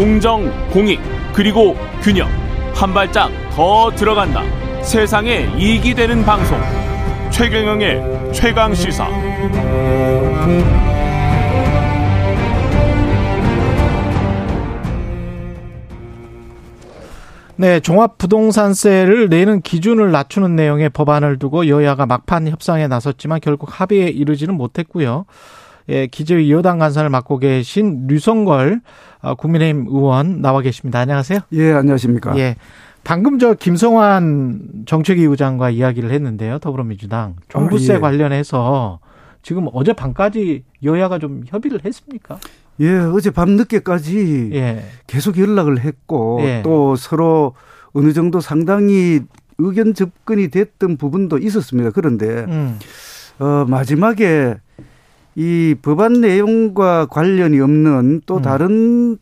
공정, 공익, 그리고 균형. 한 발짝 더 들어간다. 세상에 이익이 되는 방송. 최경영의 최강 시사. 네, 종합부동산세를 내는 기준을 낮추는 내용의 법안을 두고 여야가 막판 협상에 나섰지만 결국 합의에 이르지는 못했고요. 예, 기재위 여당 간사를 맡고 계신 류성걸 어, 국민의힘 의원 나와 계십니다. 안녕하세요. 예, 안녕하십니까. 예. 방금 저 김성환 정책위 의 장과 이야기를 했는데요. 더불어민주당 종부세 아, 예. 관련해서 지금 어제 밤까지 여야가 좀 협의를 했습니까? 예, 어제 밤 늦게까지 예. 계속 연락을 했고 예. 또 서로 어느 정도 상당히 의견 접근이 됐던 부분도 있었습니다. 그런데 음. 어 마지막에 이 법안 내용과 관련이 없는 또 음. 다른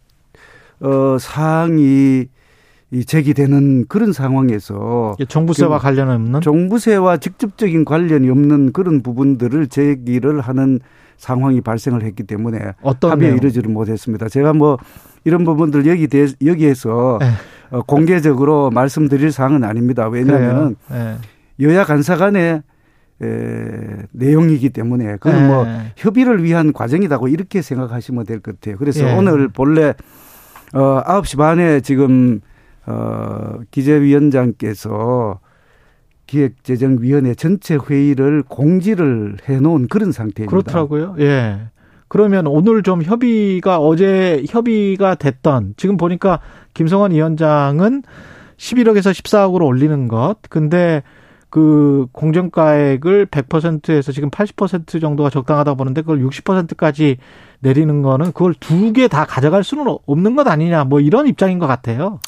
어 사항이 이 제기되는 그런 상황에서 정부세와 관련 없는 정부세와 직접적인 관련이 없는 그런 부분들을 제기를 하는 상황이 발생을 했기 때문에 어떤 합의에 이르지를 못했습니다. 제가 뭐 이런 부분들 여기 대, 여기에서 네. 어, 공개적으로 말씀드릴 사항은 아닙니다. 왜냐하면 네. 여야 간사 간의 에, 내용이기 때문에 그건 뭐 네. 협의를 위한 과정이라고 이렇게 생각하시면 될 것 같아요. 그래서 네. 오늘 본래 어 9시 반에 지금 어 기재위원장께서 기획재정위원회 전체 회의를 공지를 해 놓은 그런 상태입니다. 그렇더라고요. 예. 그러면 오늘 좀 협의가 어제 협의가 됐던 지금 보니까 김성환 위원장은 11억에서 14억으로 올리는 것. 근데 그 공정가액을 100%에서 지금 80% 정도가 적당하다고 보는데 그걸 60%까지 내리는 거는 그걸 두 개 다 가져갈 수는 없는 것 아니냐 뭐 이런 입장인 것 같아요.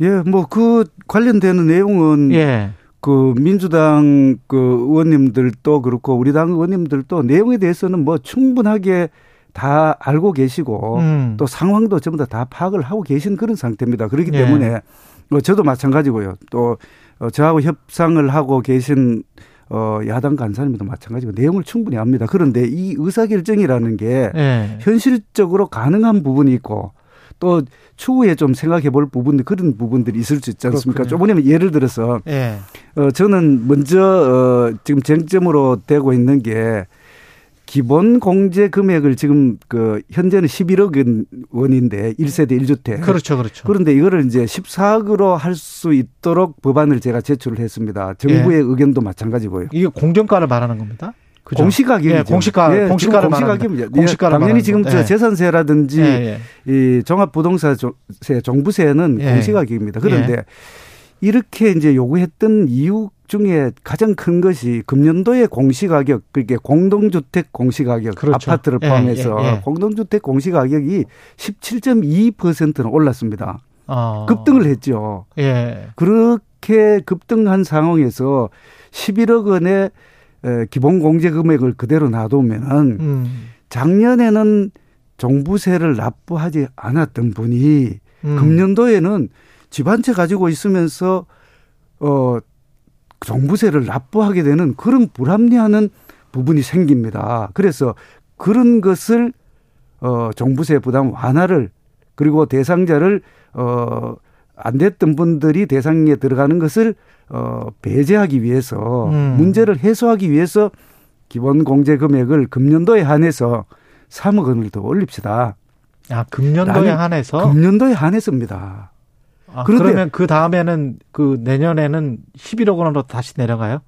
예, 뭐 그 관련되는 내용은 예. 그 민주당 그 의원님들도 그렇고 우리 당 의원님들도 내용에 대해서는 뭐 충분하게 다 알고 계시고 음. 또 상황도 전부 다, 다 파악을 하고 계신 그런 상태입니다. 그렇기 예. 때문에 뭐 저도 마찬가지고요. 또 어, 저하고 협상을 하고 계신 어, 야당 간사님도 마찬가지고 내용을 충분히 압니다. 그런데 이 의사결정이라는 게 예. 현실적으로 가능한 부분이 있고 또 추후에 좀 생각해 볼 부분 그런 부분들이 있을 수 있지 않습니까? 좀 뭐냐면 예를 들어서 예. 어 저는 먼저 어 지금 쟁점으로 되고 있는 게 기본 공제 금액을 지금 그 현재는 11억 원인데 1세대 1주택. 그렇죠. 그렇죠. 그런데 이거를 이제 14억으로 할 수 있도록 법안을 제가 제출을 했습니다. 정부의 예. 의견도 마찬가지고요. 이게 공정가를 말하는 겁니다. 그죠? 공시가격이죠. 예, 공시가 예, 공시가를 공시가격입니다. 공시가 당연히 지금 저 예. 재산세라든지 예, 예. 이 종합부동산세 정부세는 예. 공시가격입니다. 그런데 이렇게 이제 요구했던 이유 중에 가장 큰 것이 금년도의 공시가격 그게 공동주택 공시가격 그렇죠. 아파트를 포함해서 공동주택 공시가격이 17.2%는 올랐습니다. 어. 급등을 했죠. 그렇게 급등한 상황에서 11억 원의 기본 공제 금액을 그대로 놔두면은 음. 작년에는 종부세를 납부하지 않았던 분이 음. 금년도에는 집 한 채 가지고 있으면서 어 종부세를 납부하게 되는 그런 불합리하는 부분이 생깁니다. 그래서 그런 것을 어 종부세 부담 완화를 그리고 대상자를 어안 됐던 분들이 대상에 들어가는 것을 어, 배제하기 위해서 음. 문제를 해소하기 위해서 기본 공제 금액을 금년도에 한해서 3억 원을 더 올립시다. 아, 금년도에 한해서? 금년도에 한해서입니다. 아, 그러면 그 다음에는 그 내년에는 11억 원으로 다시 내려가요?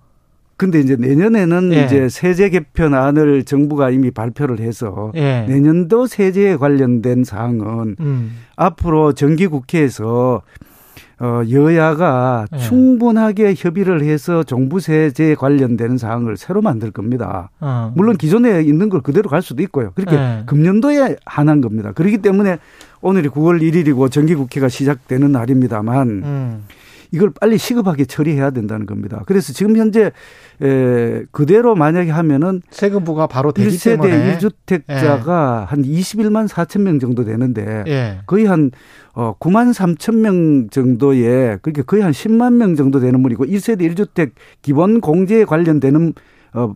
근데 이제 내년에는 예. 이제 세제 개편안을 정부가 이미 발표를 해서 예. 내년도 세제에 관련된 사항은 음. 앞으로 정기 국회에서 어, 여야가 네. 충분하게 협의를 해서 종부세제 관련되는 사항을 새로 만들 겁니다. 어. 물론 기존에 있는 걸 그대로 갈 수도 있고요. 그렇게 네. 금년도에 한한 겁니다. 그렇기 때문에 오늘이 9월 1일이고 정기국회가 시작되는 날입니다만 음. 이걸 빨리 시급하게 처리해야 된다는 겁니다. 그래서 지금 현재 에, 그대로 만약에 하면은 세금부가 바로 되기 1세대 때문에 1주택자가 예. 한 21만 4천 명 정도 되는데 예. 거의 한 어, 9만 3천 명 정도의 그렇게 거의 한 10만 명 정도 되는 분이고 1세대 1주택 기본 공제에 관련되는 어,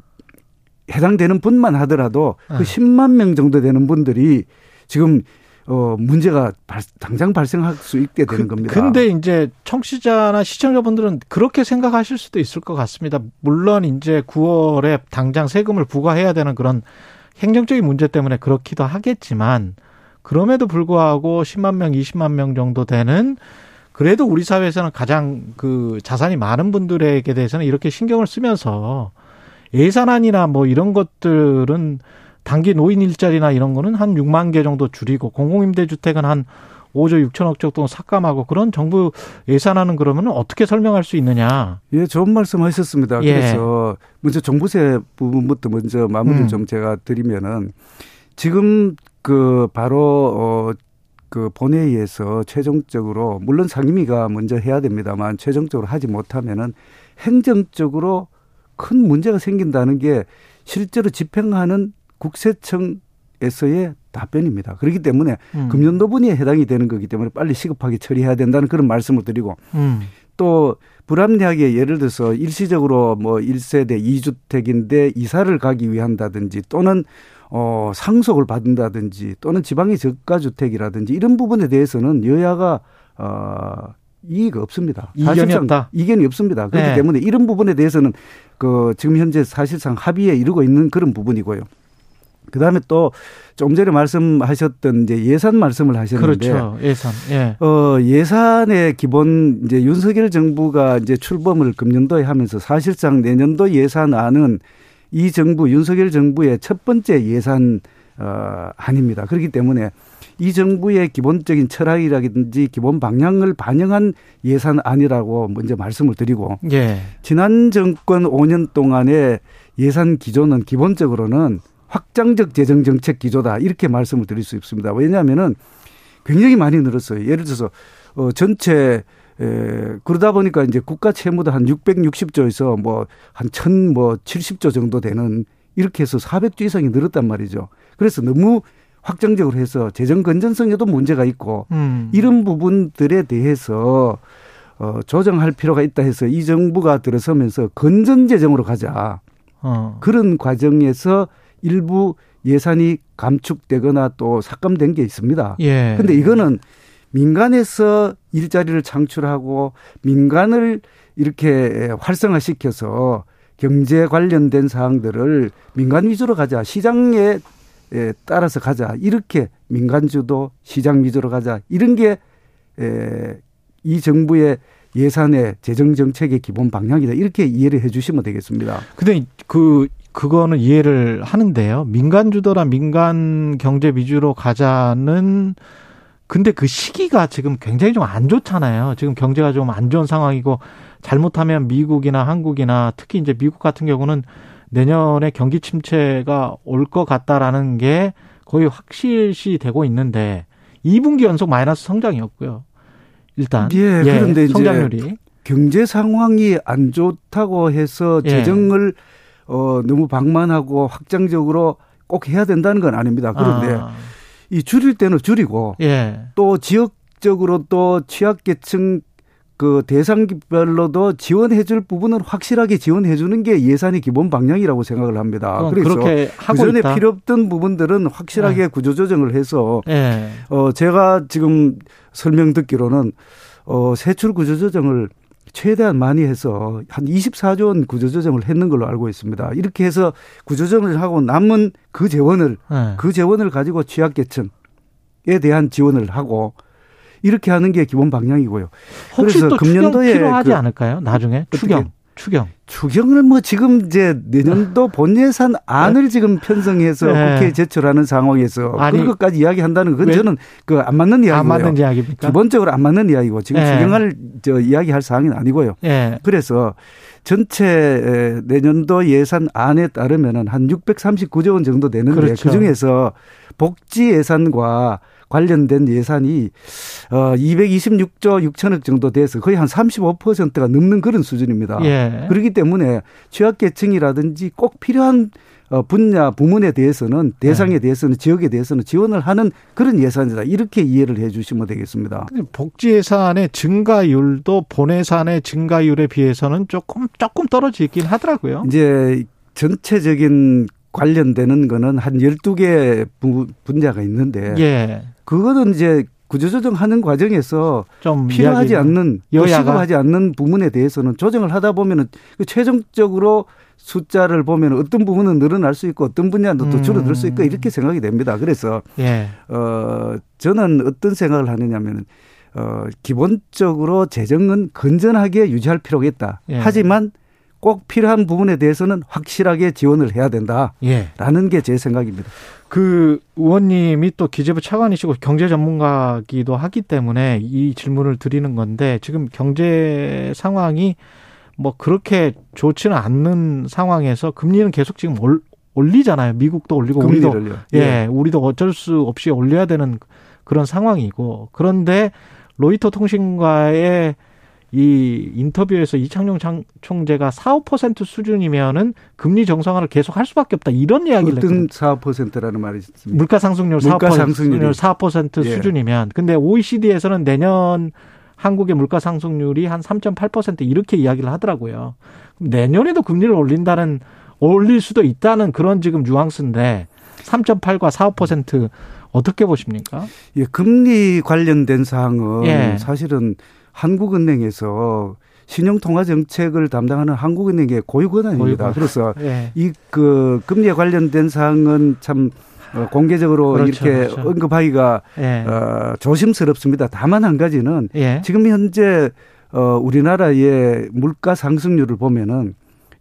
해당되는 분만 하더라도 그 10만 예. 명 정도 되는 분들이 지금 어, 문제가 발, 당장 발생할 수 있게 되는 그, 겁니다. 근데 이제 청취자나 시청자분들은 그렇게 생각하실 수도 있을 것 같습니다. 물론 이제 9월에 당장 세금을 부과해야 되는 그런 행정적인 문제 때문에 그렇기도 하겠지만 그럼에도 불구하고 10만 명, 20만 명 정도 되는 그래도 우리 사회에서는 가장 그 자산이 많은 분들에게 대해서는 이렇게 신경을 쓰면서 예산안이나 뭐 이런 것들은 단기 노인 일자리나 이런 거는 한 6만 개 정도 줄이고 공공임대주택은 한 5조 6천억 정도 삭감하고 그런 정부 예산안은 그러면 어떻게 설명할 수 있느냐? 예, 좋은 말씀 하셨습니다. 예. 그래서 먼저 정부세 부분부터 먼저 마무리를 음. 좀 제가 드리면은 지금 그 바로 어 그 본회의에서 최종적으로 물론 상임위가 먼저 해야 됩니다만 최종적으로 하지 못하면은 행정적으로 큰 문제가 생긴다는 게 실제로 집행하는 국세청에서의 답변입니다. 그렇기 때문에 음. 금년도 분에 해당이 되는 거기 때문에 빨리 시급하게 처리해야 된다는 그런 말씀을 드리고 음. 또 불합리하게 예를 들어서 일시적으로 뭐 1세대 2주택인데 이사를 가기 위한다든지 또는 어 상속을 받는다든지 또는 지방의 저가 주택이라든지 이런 부분에 대해서는 여야가 어 이의가 없습니다. 이견이 없다. 이견이 없습니다. 그렇기 네. 때문에 이런 부분에 대해서는 그 지금 현재 사실상 합의에 이르고 있는 그런 부분이고요. 그 다음에 또좀 전에 말씀하셨던 이제 예산 말씀을 하셨는데. 그렇죠. 예산. 예. 어, 예산의 기본 이제 윤석열 정부가 이제 출범을 금년도에 하면서 사실상 내년도 예산안은 이 정부, 윤석열 정부의 첫 번째 예산, 어, 아닙니다. 그렇기 때문에 이 정부의 기본적인 철학이라든지 기본 방향을 반영한 예산안이라고 먼저 말씀을 드리고. 예. 지난 정권 5년 동안의 예산 기조는 기본적으로는 확장적 재정 정책 기조다 이렇게 말씀을 드릴 수 있습니다. 왜냐하면은 굉장히 많이 늘었어요. 예를 들어서 어 전체 에, 그러다 보니까 이제 국가 채무도 한 660조에서 뭐 한 1000뭐 70조 정도 되는 이렇게 해서 400조 이상이 늘었단 말이죠. 그래서 너무 확정적으로 해서 재정 건전성에도 문제가 있고 음. 이런 부분들에 대해서 어 조정할 필요가 있다 해서 이 정부가 들어서면서 건전 재정으로 가자. 어. 그런 과정에서 일부 예산이 감축되거나 또 삭감된 게 있습니다. 예. 근데 이거는 민간에서 일자리를 창출하고 민간을 이렇게 활성화시켜서 경제 관련된 사항들을 민간 위주로 가자. 시장에 따라서 가자. 이렇게 민간 주도 시장 위주로 가자. 이런 게 이 정부의 예산의 재정 정책의 기본 방향이다. 이렇게 이해를 해 주시면 되겠습니다. 근데 그 그거는 이해를 하는데요. 민간 주도나 민간 경제 위주로 가자는 근데 그 시기가 지금 굉장히 좀 안 좋잖아요. 지금 경제가 좀 안 좋은 상황이고 잘못하면 미국이나 한국이나 특히 이제 미국 같은 경우는 내년에 경기 침체가 올 것 같다라는 게 거의 확실시 되고 있는데 2분기 연속 마이너스 성장이었고요. 일단 예, 예 그런데 성장률이 경제 상황이 안 좋다고 해서 예. 재정을 예. 어, 너무 방만하고 확장적으로 꼭 해야 된다는 건 아닙니다. 그런데 아. 이 줄일 때는 줄이고 예. 또 지역적으로 또 취약계층 그 대상별로도 지원해 줄 부분은 확실하게 지원해 주는 게 예산의 기본 방향이라고 생각을 합니다. 어, 그래서 그전에 있다. 필요 없던 부분들은 확실하게 네. 구조 조정을 해서 네. 어 제가 지금 설명 듣기로는 어 세출 구조 조정을 최대한 많이 해서 한 24조 원 구조조정을 했는 걸로 알고 있습니다. 이렇게 해서 구조조정을 하고 남은 그 재원을 네. 그 재원을 가지고 취약계층에 대한 지원을 하고 이렇게 하는 게 기본 방향이고요. 혹시 그래서 금년도에 필요하지 그 않을까요? 나중에 추경. 추경. 추경을 뭐 지금 이제 내년도 본 예산 안을 네. 지금 편성해서 네. 국회에 제출하는 상황에서 아니, 그런 것까지 이야기한다는 건 저는 그 안 맞는 이야기고요. 안 맞는 이야기입니까? 기본적으로 안 맞는 이야기고 지금 네. 추경을 저 이야기할 사항은 아니고요. 네. 그래서 전체 내년도 예산 안에 따르면은 한 639조 원 정도 되는데 그렇죠. 그 중에서 복지 예산과 관련된 예산이 어 226조 6천억 정도 돼서 거의 한 35%가 넘는 그런 수준입니다. 예. 그렇기 때문에 취약계층이라든지 꼭 필요한 어, 분야 부문에 대해서는 대상에 네. 대해서는 지역에 대해서는 지원을 하는 그런 예산이다 이렇게 이해를 해주시면 되겠습니다. 복지 예산의 증가율도 본 예산의 증가율에 비해서는 조금 조금 떨어지긴 하더라고요. 이제 전체적인 관련되는 거는 한 12개 분야가 있는데 예. 그거는 이제 구조조정하는 과정에서 좀 필요하지 않는 시급하지 않는 부분에 대해서는 조정을 하다 보면은 그 최종적으로 숫자를 보면 어떤 부분은 늘어날 수 있고 어떤 분야는 또 줄어들 수 있고 이렇게 생각이 됩니다. 그래서 예. 어 저는 어떤 생각을 하느냐면은 어 기본적으로 재정은 건전하게 유지할 필요가 있다. 예. 하지만 꼭 필요한 부분에 대해서는 확실하게 지원을 해야 된다라는 예. 게제 생각입니다. 그 의원님이 또 기재부 차관이시고 경제 전문가기도 하기 때문에 이 질문을 드리는 건데 지금 경제 상황이 뭐 그렇게 좋지는 않는 상황에서 금리는 계속 지금 올, 올리잖아요. 미국도 올리고 우리도 예, 예, 우리도 어쩔 수 없이 올려야 되는 그런 상황이고 그런데 로이터 통신과의 이 인터뷰에서 이창용 총재가 4, 5% 수준이면은 금리 정상화를 계속 할 수밖에 없다. 이런 이야기를 어떤 4, 5%라는 말이 있습니다. 물가 상승률 4%, 물가 상승률 4% 예. 수준이면 근데 OECD에서는 내년 한국의 물가 상승률이 한 3.8% 이렇게 이야기를 하더라고요. 내년에도 금리를 올린다는 올릴 수도 있다는 그런 지금 뉘앙스인데 3.8과 4, 5% 어떻게 보십니까? 예, 금리 관련된 사항은 예. 사실은 한국은행에서 신용통화 정책을 담당하는 한국은행의 고유 권한입니다. 고유 그래서 예. 이그 금리에 관련된 사항은 참 어, 공개적으로 그렇죠, 이렇게 그렇죠. 언급하기가 예. 어, 조심스럽습니다. 다만 한 가지는 예. 지금 현재 어, 우리나라의 물가 상승률을 보면은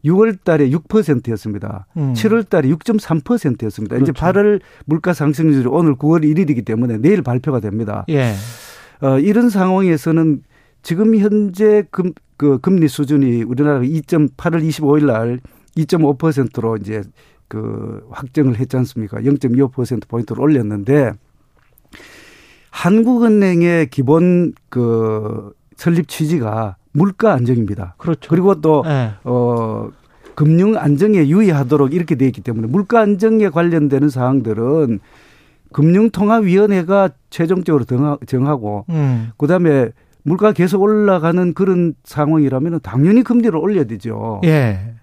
6월 달에 6%였습니다. 음. 7월 달에 6.3%였습니다. 그렇죠. 이제 8월 물가 상승률이 오늘 9월 1일이기 때문에 내일 발표가 됩니다. 예. 어, 이런 상황에서는 지금 현재 금, 그 금리 수준이 우리나라가 2.8월 25일 날 2.5%로 이제 그 확정을 했지 않습니까? 0.25% 포인트를 올렸는데 한국은행의 기본 그 설립 취지가 물가 안정입니다. 그렇죠. 그리고 또 네. 어, 금융 안정에 유의하도록 이렇게 돼 있기 때문에 물가 안정에 관련되는 사항들은 금융통화위원회가 최종적으로 정하고 음. 그다음에 물가 계속 올라가는 그런 상황이라면 당연히 금리를 올려야 되죠. 예.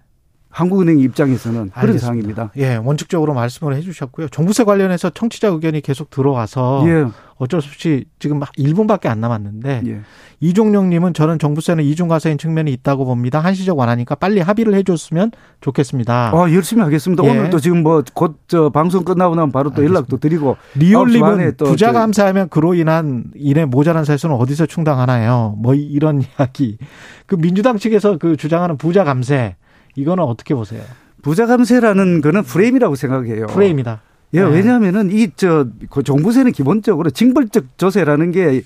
한국은행 입장에서는 그런 알겠습니다. 상황입니다. 예, 원칙적으로 말씀을 해주셨고요. 종부세 관련해서 청취자 의견이 계속 들어와서 예. 어쩔 수 없이 지금 막 1분밖에 안 남았는데 예. 이종룡님은 저는 종부세는 이중과세인 측면이 있다고 봅니다. 한시적 완화니까 빨리 합의를 해줬으면 좋겠습니다. 아 열심히 하겠습니다. 예. 오늘 또 지금 뭐 곧 저 방송 끝나고 나면 바로 또 알겠습니다. 연락도 드리고 리올님은 부자 감사하면 그로 인한 일에 모자란 세수는 어디서 충당하나요? 뭐 이런 이야기. 그 민주당 측에서 그 주장하는 부자 감세 이거는 어떻게 보세요? 부자 감세라는 거는 프레임이라고 생각해요. 프레임이다. 예, 네. 왜냐하면은 이저그 종부세는 기본적으로 징벌적 조세라는 게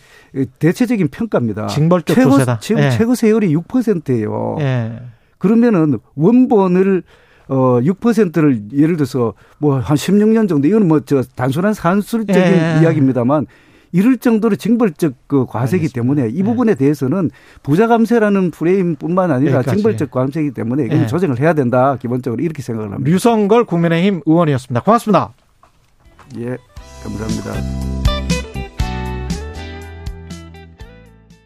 대체적인 평가입니다. 징벌적 최고, 조세다. 지금 네. 최고 세율이 6%예요. 네. 그러면은 원본을 어 6%를 예를 들어서 뭐 한 16년 정도 이거는 뭐저 단순한 산술적인 네. 이야기입니다만 이럴 정도로 징벌적 그 과세기 알겠습니다. 때문에 이 부분에 대해서는 부자 감세라는 프레임뿐만 아니라 여기까지. 징벌적 과세기 때문에 이건 네. 조정을 해야 된다 기본적으로 이렇게 생각을 합니다. 류성걸 국민의힘 의원이었습니다. 고맙습니다. 예, 감사합니다.